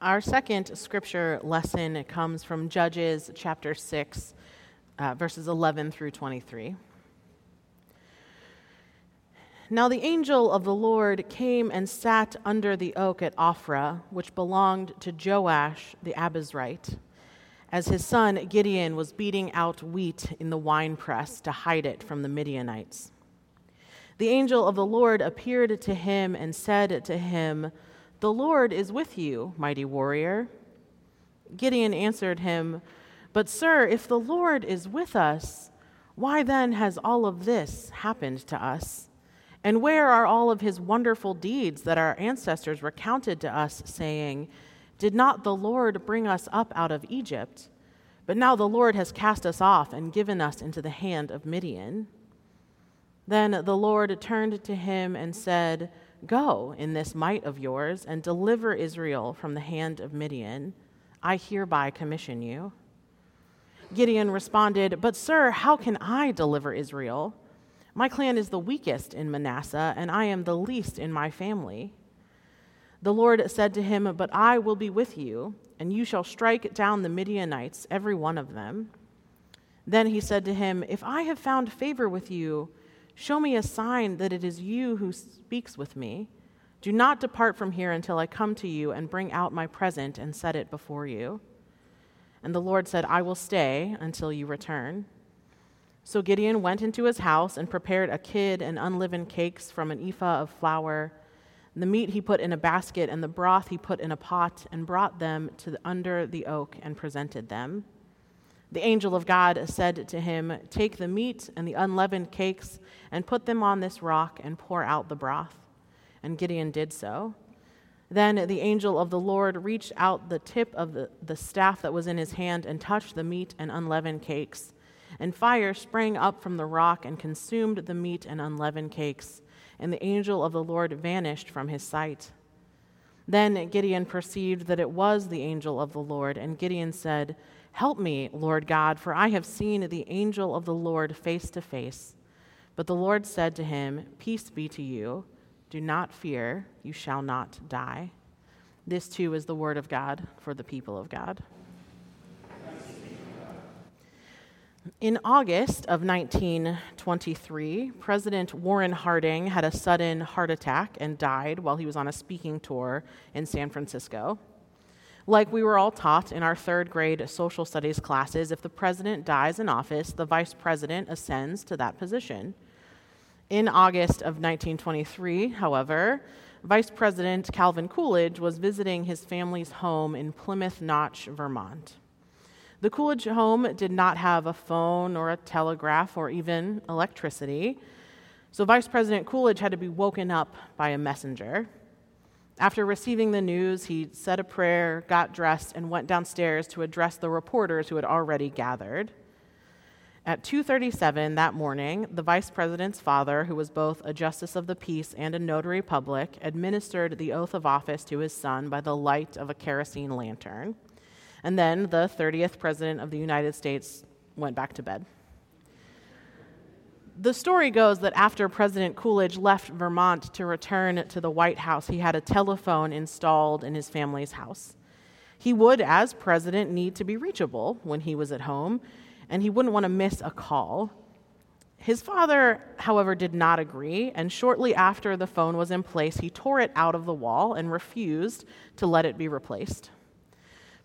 Our second scripture lesson comes from Judges chapter 6, uh, verses 11 through 23. Now the angel of the Lord came and sat under the oak at Ophrah, which belonged to Joash the Abiezrite, as his son Gideon was beating out wheat in the winepress to hide it from the Midianites. The angel of the Lord appeared to him and said to him, The Lord is with you, mighty warrior. Gideon answered him, But, sir, if the Lord is with us, why then has all of this happened to us? And where are all of his wonderful deeds that our ancestors recounted to us, saying, Did not the Lord bring us up out of Egypt? But now the Lord has cast us off and given us into the hand of Midian. Then the Lord turned to him and said, Go in this might of yours and deliver Israel from the hand of Midian. I hereby commission you. Gideon responded, But, sir, how can I deliver Israel? My clan is the weakest in Manasseh, and I am the least in my family. The Lord said to him, But I will be with you, and you shall strike down the Midianites, every one of them. Then he said to him, If I have found favor with you, show me a sign that it is you who speaks with me. Do not depart from here until I come to you and bring out my present and set it before you. And the Lord said, I will stay until you return. So Gideon went into his house and prepared a kid and unleavened cakes from an ephah of flour. The meat he put in a basket, and the broth he put in a pot, and brought them to the, under the oak and presented them. The angel of God said to him, Take the meat and the unleavened cakes, and put them on this rock, and pour out the broth. And Gideon did so. Then the angel of the Lord reached out the tip of the, the staff that was in his hand and touched the meat and unleavened cakes and fire sprang up from the rock and consumed the meat and unleavened cakes, and the angel of the Lord vanished from his sight. Then Gideon perceived that it was the angel of the Lord, and Gideon said, Help me, Lord God, for I have seen the angel of the Lord face to face. But the Lord said to him, Peace be to you. Do not fear, you shall not die. This too is the word of God for the people of God. In August of 1923, President Warren Harding had a sudden heart attack and died while he was on a speaking tour in San Francisco. Like we were all taught in our third grade social studies classes, if the president dies in office, the vice president ascends to that position. In August of 1923, however, Vice President Calvin Coolidge was visiting his family's home in Plymouth Notch, Vermont. The Coolidge home did not have a phone or a telegraph or even electricity, so Vice President Coolidge had to be woken up by a messenger. After receiving the news, he said a prayer, got dressed, and went downstairs to address the reporters who had already gathered. At 2:37 that morning, the vice president's father, who was both a justice of the peace and a notary public, administered the oath of office to his son by the light of a kerosene lantern. And then the 30th President of the United States went back to bed. The story goes that after President Coolidge left Vermont to return to the White House, he had a telephone installed in his family's house. He would, as president, need to be reachable when he was at home, and he wouldn't want to miss a call. His father, however, did not agree, and shortly after the phone was in place, he tore it out of the wall and refused to let it be replaced.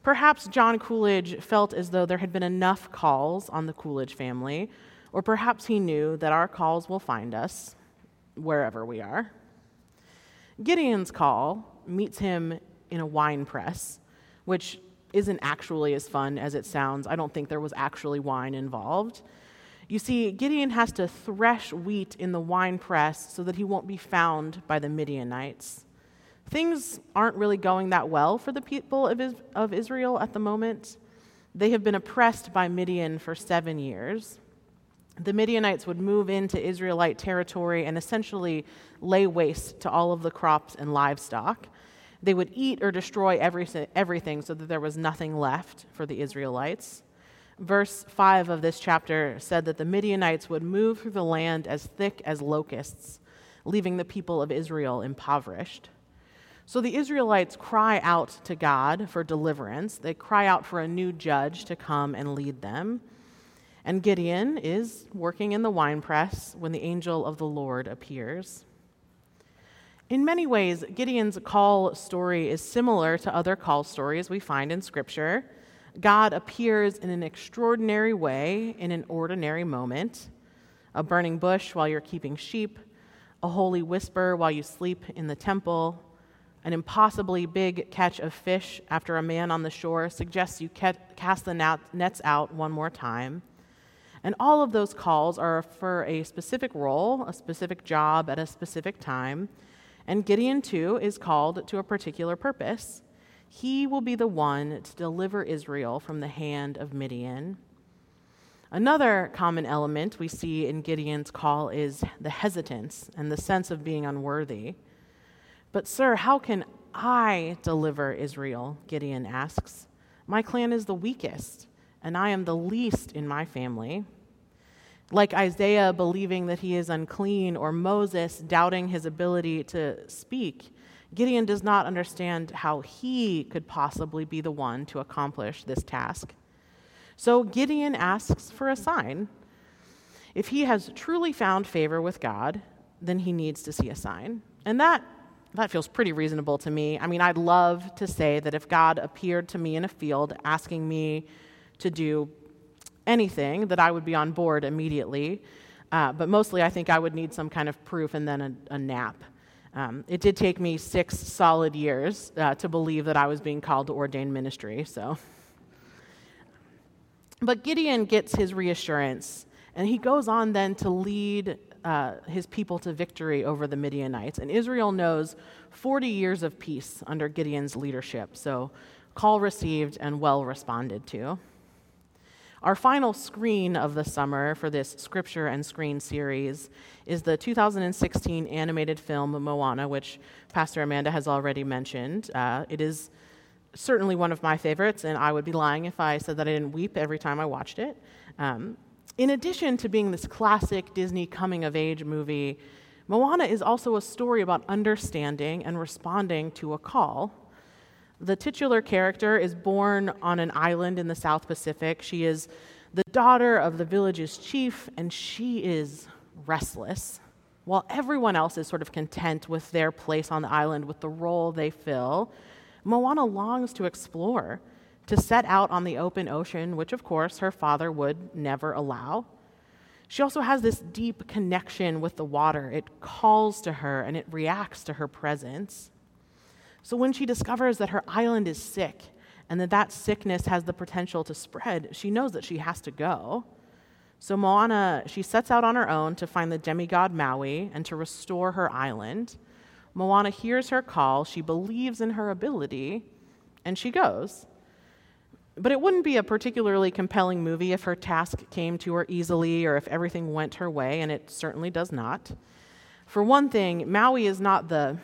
Perhaps John Coolidge felt as though there had been enough calls on the Coolidge family, or perhaps he knew that our calls will find us wherever we are. Gideon's call meets him in a wine press, which isn't actually as fun as it sounds. I don't think there was actually wine involved. You see, Gideon has to thresh wheat in the wine press so that he won't be found by the Midianites. Things aren't really going that well for the people of Israel at the moment. They have been oppressed by Midian for seven years. The Midianites would move into Israelite territory and essentially lay waste to all of the crops and livestock. They would eat or destroy everything so that there was nothing left for the Israelites. Verse 5 of this chapter said that the Midianites would move through the land as thick as locusts, leaving the people of Israel impoverished. So the Israelites cry out to God for deliverance. They cry out for a new judge to come and lead them. And Gideon is working in the winepress when the angel of the Lord appears. In many ways, Gideon's call story is similar to other call stories we find in Scripture. God appears in an extraordinary way in an ordinary moment a burning bush while you're keeping sheep, a holy whisper while you sleep in the temple, an impossibly big catch of fish after a man on the shore suggests you cast the nets out one more time. And all of those calls are for a specific role, a specific job at a specific time. And Gideon, too, is called to a particular purpose. He will be the one to deliver Israel from the hand of Midian. Another common element we see in Gideon's call is the hesitance and the sense of being unworthy. But, sir, how can I deliver Israel? Gideon asks. My clan is the weakest, and I am the least in my family. Like Isaiah believing that he is unclean, or Moses doubting his ability to speak, Gideon does not understand how he could possibly be the one to accomplish this task. So Gideon asks for a sign. If he has truly found favor with God, then he needs to see a sign. And that, that feels pretty reasonable to me. I mean, I'd love to say that if God appeared to me in a field asking me to do anything, that I would be on board immediately. Uh, but mostly, I think I would need some kind of proof and then a, a nap. Um, it did take me six solid years uh, to believe that I was being called to ordained ministry, so. But Gideon gets his reassurance, and he goes on then to lead uh, his people to victory over the Midianites. And Israel knows 40 years of peace under Gideon's leadership, so call received and well responded to. Our final screen of the summer for this scripture and screen series is the 2016 animated film Moana, which Pastor Amanda has already mentioned. Uh, it is certainly one of my favorites, and I would be lying if I said that I didn't weep every time I watched it. Um, in addition to being this classic Disney coming of age movie, Moana is also a story about understanding and responding to a call. The titular character is born on an island in the South Pacific. She is the daughter of the village's chief, and she is restless. While everyone else is sort of content with their place on the island, with the role they fill, Moana longs to explore, to set out on the open ocean, which of course her father would never allow. She also has this deep connection with the water. It calls to her and it reacts to her presence. So when she discovers that her island is sick and that that sickness has the potential to spread, she knows that she has to go. So Moana, she sets out on her own to find the demigod Maui and to restore her island. Moana hears her call, she believes in her ability, and she goes. But it wouldn't be a particularly compelling movie if her task came to her easily or if everything went her way, and it certainly does not. For one thing, Maui is not the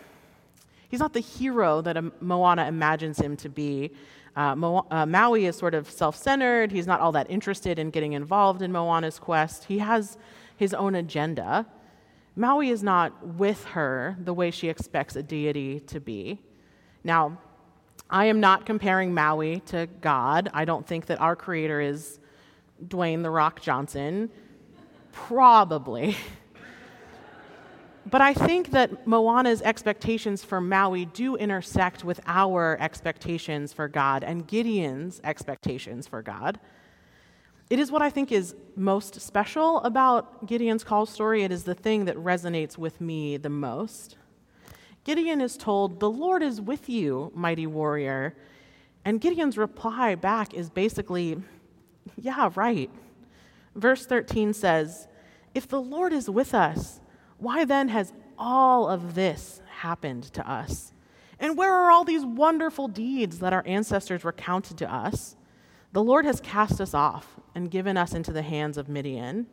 He's not the hero that Moana imagines him to be. Uh, Mo- uh, Maui is sort of self centered. He's not all that interested in getting involved in Moana's quest. He has his own agenda. Maui is not with her the way she expects a deity to be. Now, I am not comparing Maui to God. I don't think that our creator is Dwayne the Rock Johnson. Probably. But I think that Moana's expectations for Maui do intersect with our expectations for God and Gideon's expectations for God. It is what I think is most special about Gideon's call story. It is the thing that resonates with me the most. Gideon is told, The Lord is with you, mighty warrior. And Gideon's reply back is basically, Yeah, right. Verse 13 says, If the Lord is with us, why then has all of this happened to us? And where are all these wonderful deeds that our ancestors recounted to us? The Lord has cast us off and given us into the hands of Midian.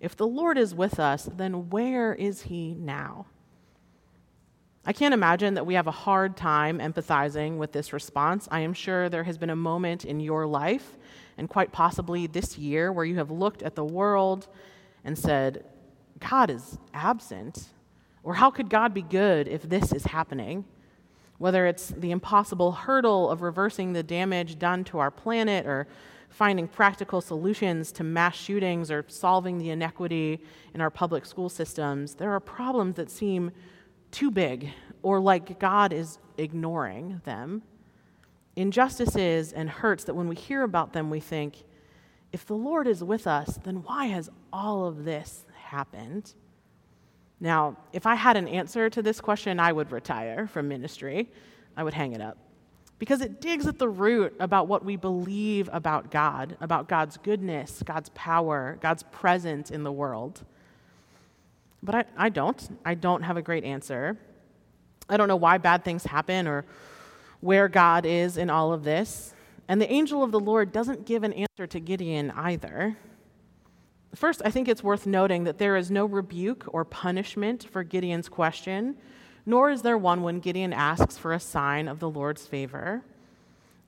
If the Lord is with us, then where is he now? I can't imagine that we have a hard time empathizing with this response. I am sure there has been a moment in your life, and quite possibly this year, where you have looked at the world and said, God is absent? Or how could God be good if this is happening? whether it's the impossible hurdle of reversing the damage done to our planet or finding practical solutions to mass shootings or solving the inequity in our public school systems, there are problems that seem too big or like God is ignoring them. Injustices and hurts that when we hear about them, we think, if the Lord is with us, then why has all of this happened? Now, if I had an answer to this question, I would retire from ministry. I would hang it up. Because it digs at the root about what we believe about God, about God's goodness, God's power, God's presence in the world. But I, I don't. I don't have a great answer. I don't know why bad things happen or where God is in all of this. And the angel of the Lord doesn't give an answer to Gideon either. First, I think it's worth noting that there is no rebuke or punishment for Gideon's question, nor is there one when Gideon asks for a sign of the Lord's favor.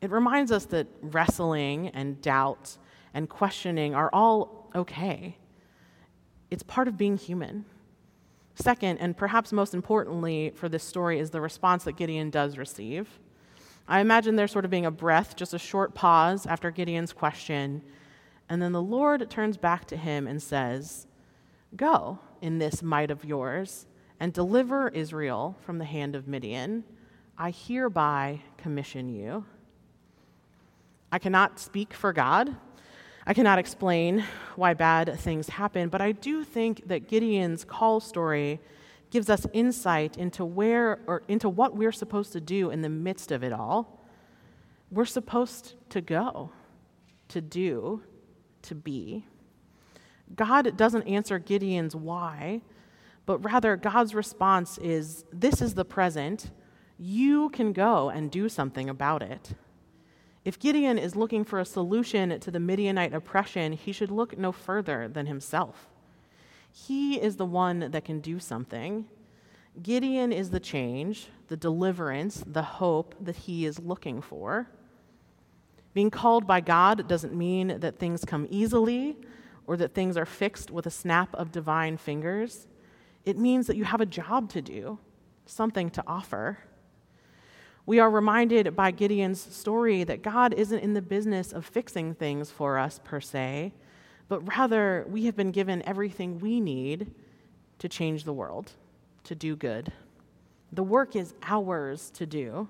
It reminds us that wrestling and doubt and questioning are all okay. It's part of being human. Second, and perhaps most importantly for this story, is the response that Gideon does receive. I imagine there sort of being a breath, just a short pause after Gideon's question and then the Lord turns back to him and says, Go in this might of yours and deliver Israel from the hand of Midian. I hereby commission you. I cannot speak for God. I cannot explain why bad things happen, but I do think that Gideon's call story gives us insight into where or into what we're supposed to do in the midst of it all. We're supposed to go, to do, to be. God doesn't answer Gideon's why, but rather God's response is this is the present. You can go and do something about it. If Gideon is looking for a solution to the Midianite oppression, he should look no further than himself. He is the one that can do something. Gideon is the change, the deliverance, the hope that he is looking for. Being called by God doesn't mean that things come easily or that things are fixed with a snap of divine fingers. It means that you have a job to do, something to offer. We are reminded by Gideon's story that God isn't in the business of fixing things for us per se, but rather we have been given everything we need to change the world, to do good. The work is ours to do.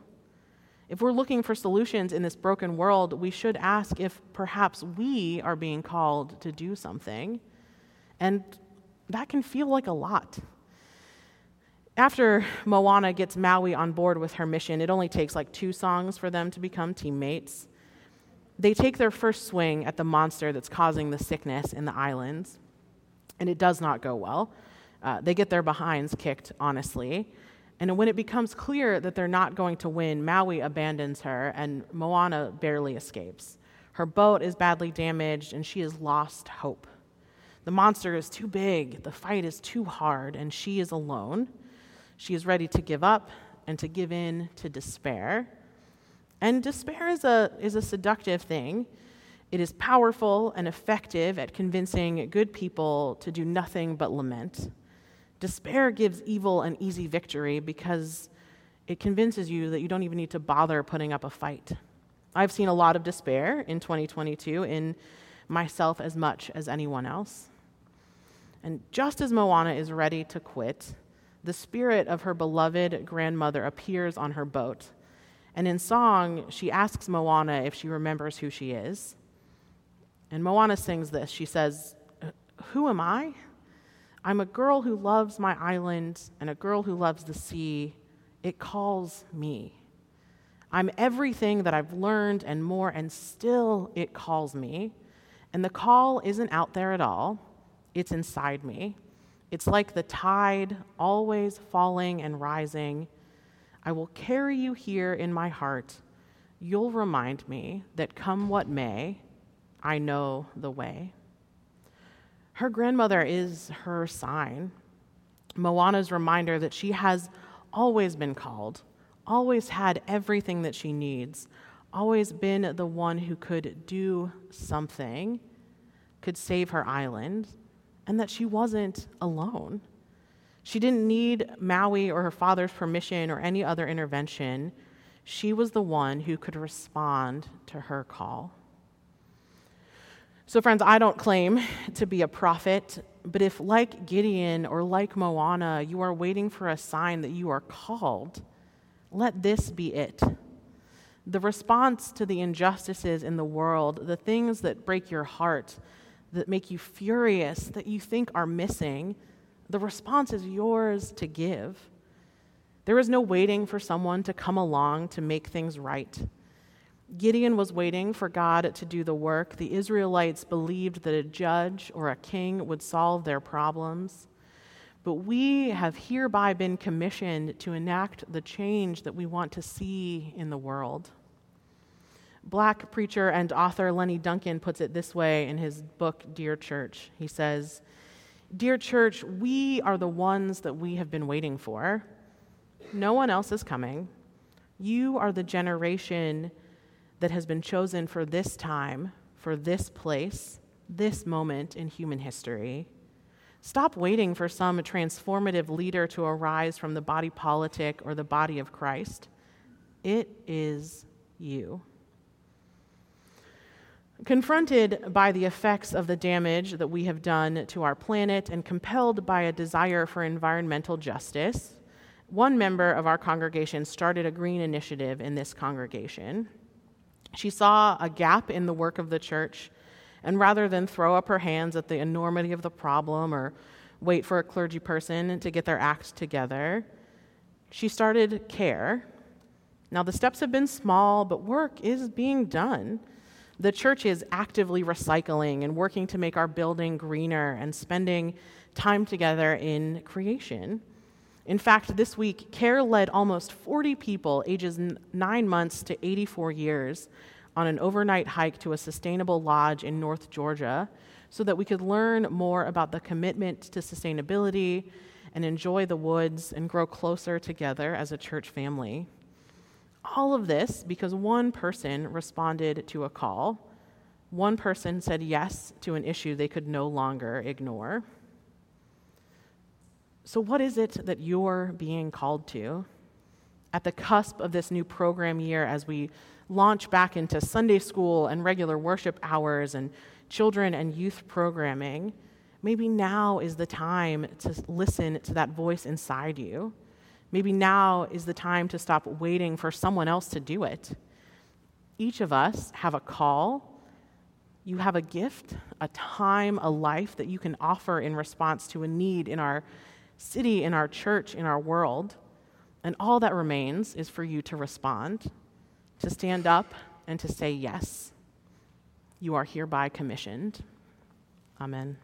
If we're looking for solutions in this broken world, we should ask if perhaps we are being called to do something. And that can feel like a lot. After Moana gets Maui on board with her mission, it only takes like two songs for them to become teammates. They take their first swing at the monster that's causing the sickness in the islands, and it does not go well. Uh, they get their behinds kicked, honestly. And when it becomes clear that they're not going to win, Maui abandons her, and Moana barely escapes. Her boat is badly damaged, and she has lost hope. The monster is too big, the fight is too hard, and she is alone. She is ready to give up and to give in to despair. And despair is a, is a seductive thing. It is powerful and effective at convincing good people to do nothing but lament. Despair gives evil an easy victory because it convinces you that you don't even need to bother putting up a fight. I've seen a lot of despair in 2022 in myself as much as anyone else. And just as Moana is ready to quit, the spirit of her beloved grandmother appears on her boat. And in song, she asks Moana if she remembers who she is. And Moana sings this. She says, Who am I? I'm a girl who loves my island and a girl who loves the sea. It calls me. I'm everything that I've learned and more, and still it calls me. And the call isn't out there at all, it's inside me. It's like the tide, always falling and rising. I will carry you here in my heart. You'll remind me that come what may, I know the way. Her grandmother is her sign. Moana's reminder that she has always been called, always had everything that she needs, always been the one who could do something, could save her island, and that she wasn't alone. She didn't need Maui or her father's permission or any other intervention. She was the one who could respond to her call. So, friends, I don't claim to be a prophet, but if, like Gideon or like Moana, you are waiting for a sign that you are called, let this be it. The response to the injustices in the world, the things that break your heart, that make you furious, that you think are missing, the response is yours to give. There is no waiting for someone to come along to make things right. Gideon was waiting for God to do the work. The Israelites believed that a judge or a king would solve their problems. But we have hereby been commissioned to enact the change that we want to see in the world. Black preacher and author Lenny Duncan puts it this way in his book, Dear Church. He says, Dear Church, we are the ones that we have been waiting for. No one else is coming. You are the generation that has been chosen for this time, for this place, this moment in human history. Stop waiting for some transformative leader to arise from the body politic or the body of Christ. It is you. Confronted by the effects of the damage that we have done to our planet and compelled by a desire for environmental justice, one member of our congregation started a green initiative in this congregation. She saw a gap in the work of the church, and rather than throw up her hands at the enormity of the problem or wait for a clergy person to get their act together, she started CARE. Now, the steps have been small, but work is being done. The church is actively recycling and working to make our building greener and spending time together in creation. In fact, this week, CARE led almost 40 people ages nine months to 84 years on an overnight hike to a sustainable lodge in North Georgia so that we could learn more about the commitment to sustainability and enjoy the woods and grow closer together as a church family. All of this because one person responded to a call. One person said yes to an issue they could no longer ignore. So, what is it that you're being called to? At the cusp of this new program year, as we launch back into Sunday school and regular worship hours and children and youth programming, maybe now is the time to listen to that voice inside you. Maybe now is the time to stop waiting for someone else to do it. Each of us have a call. You have a gift, a time, a life that you can offer in response to a need in our city, in our church, in our world. And all that remains is for you to respond, to stand up, and to say yes. You are hereby commissioned. Amen.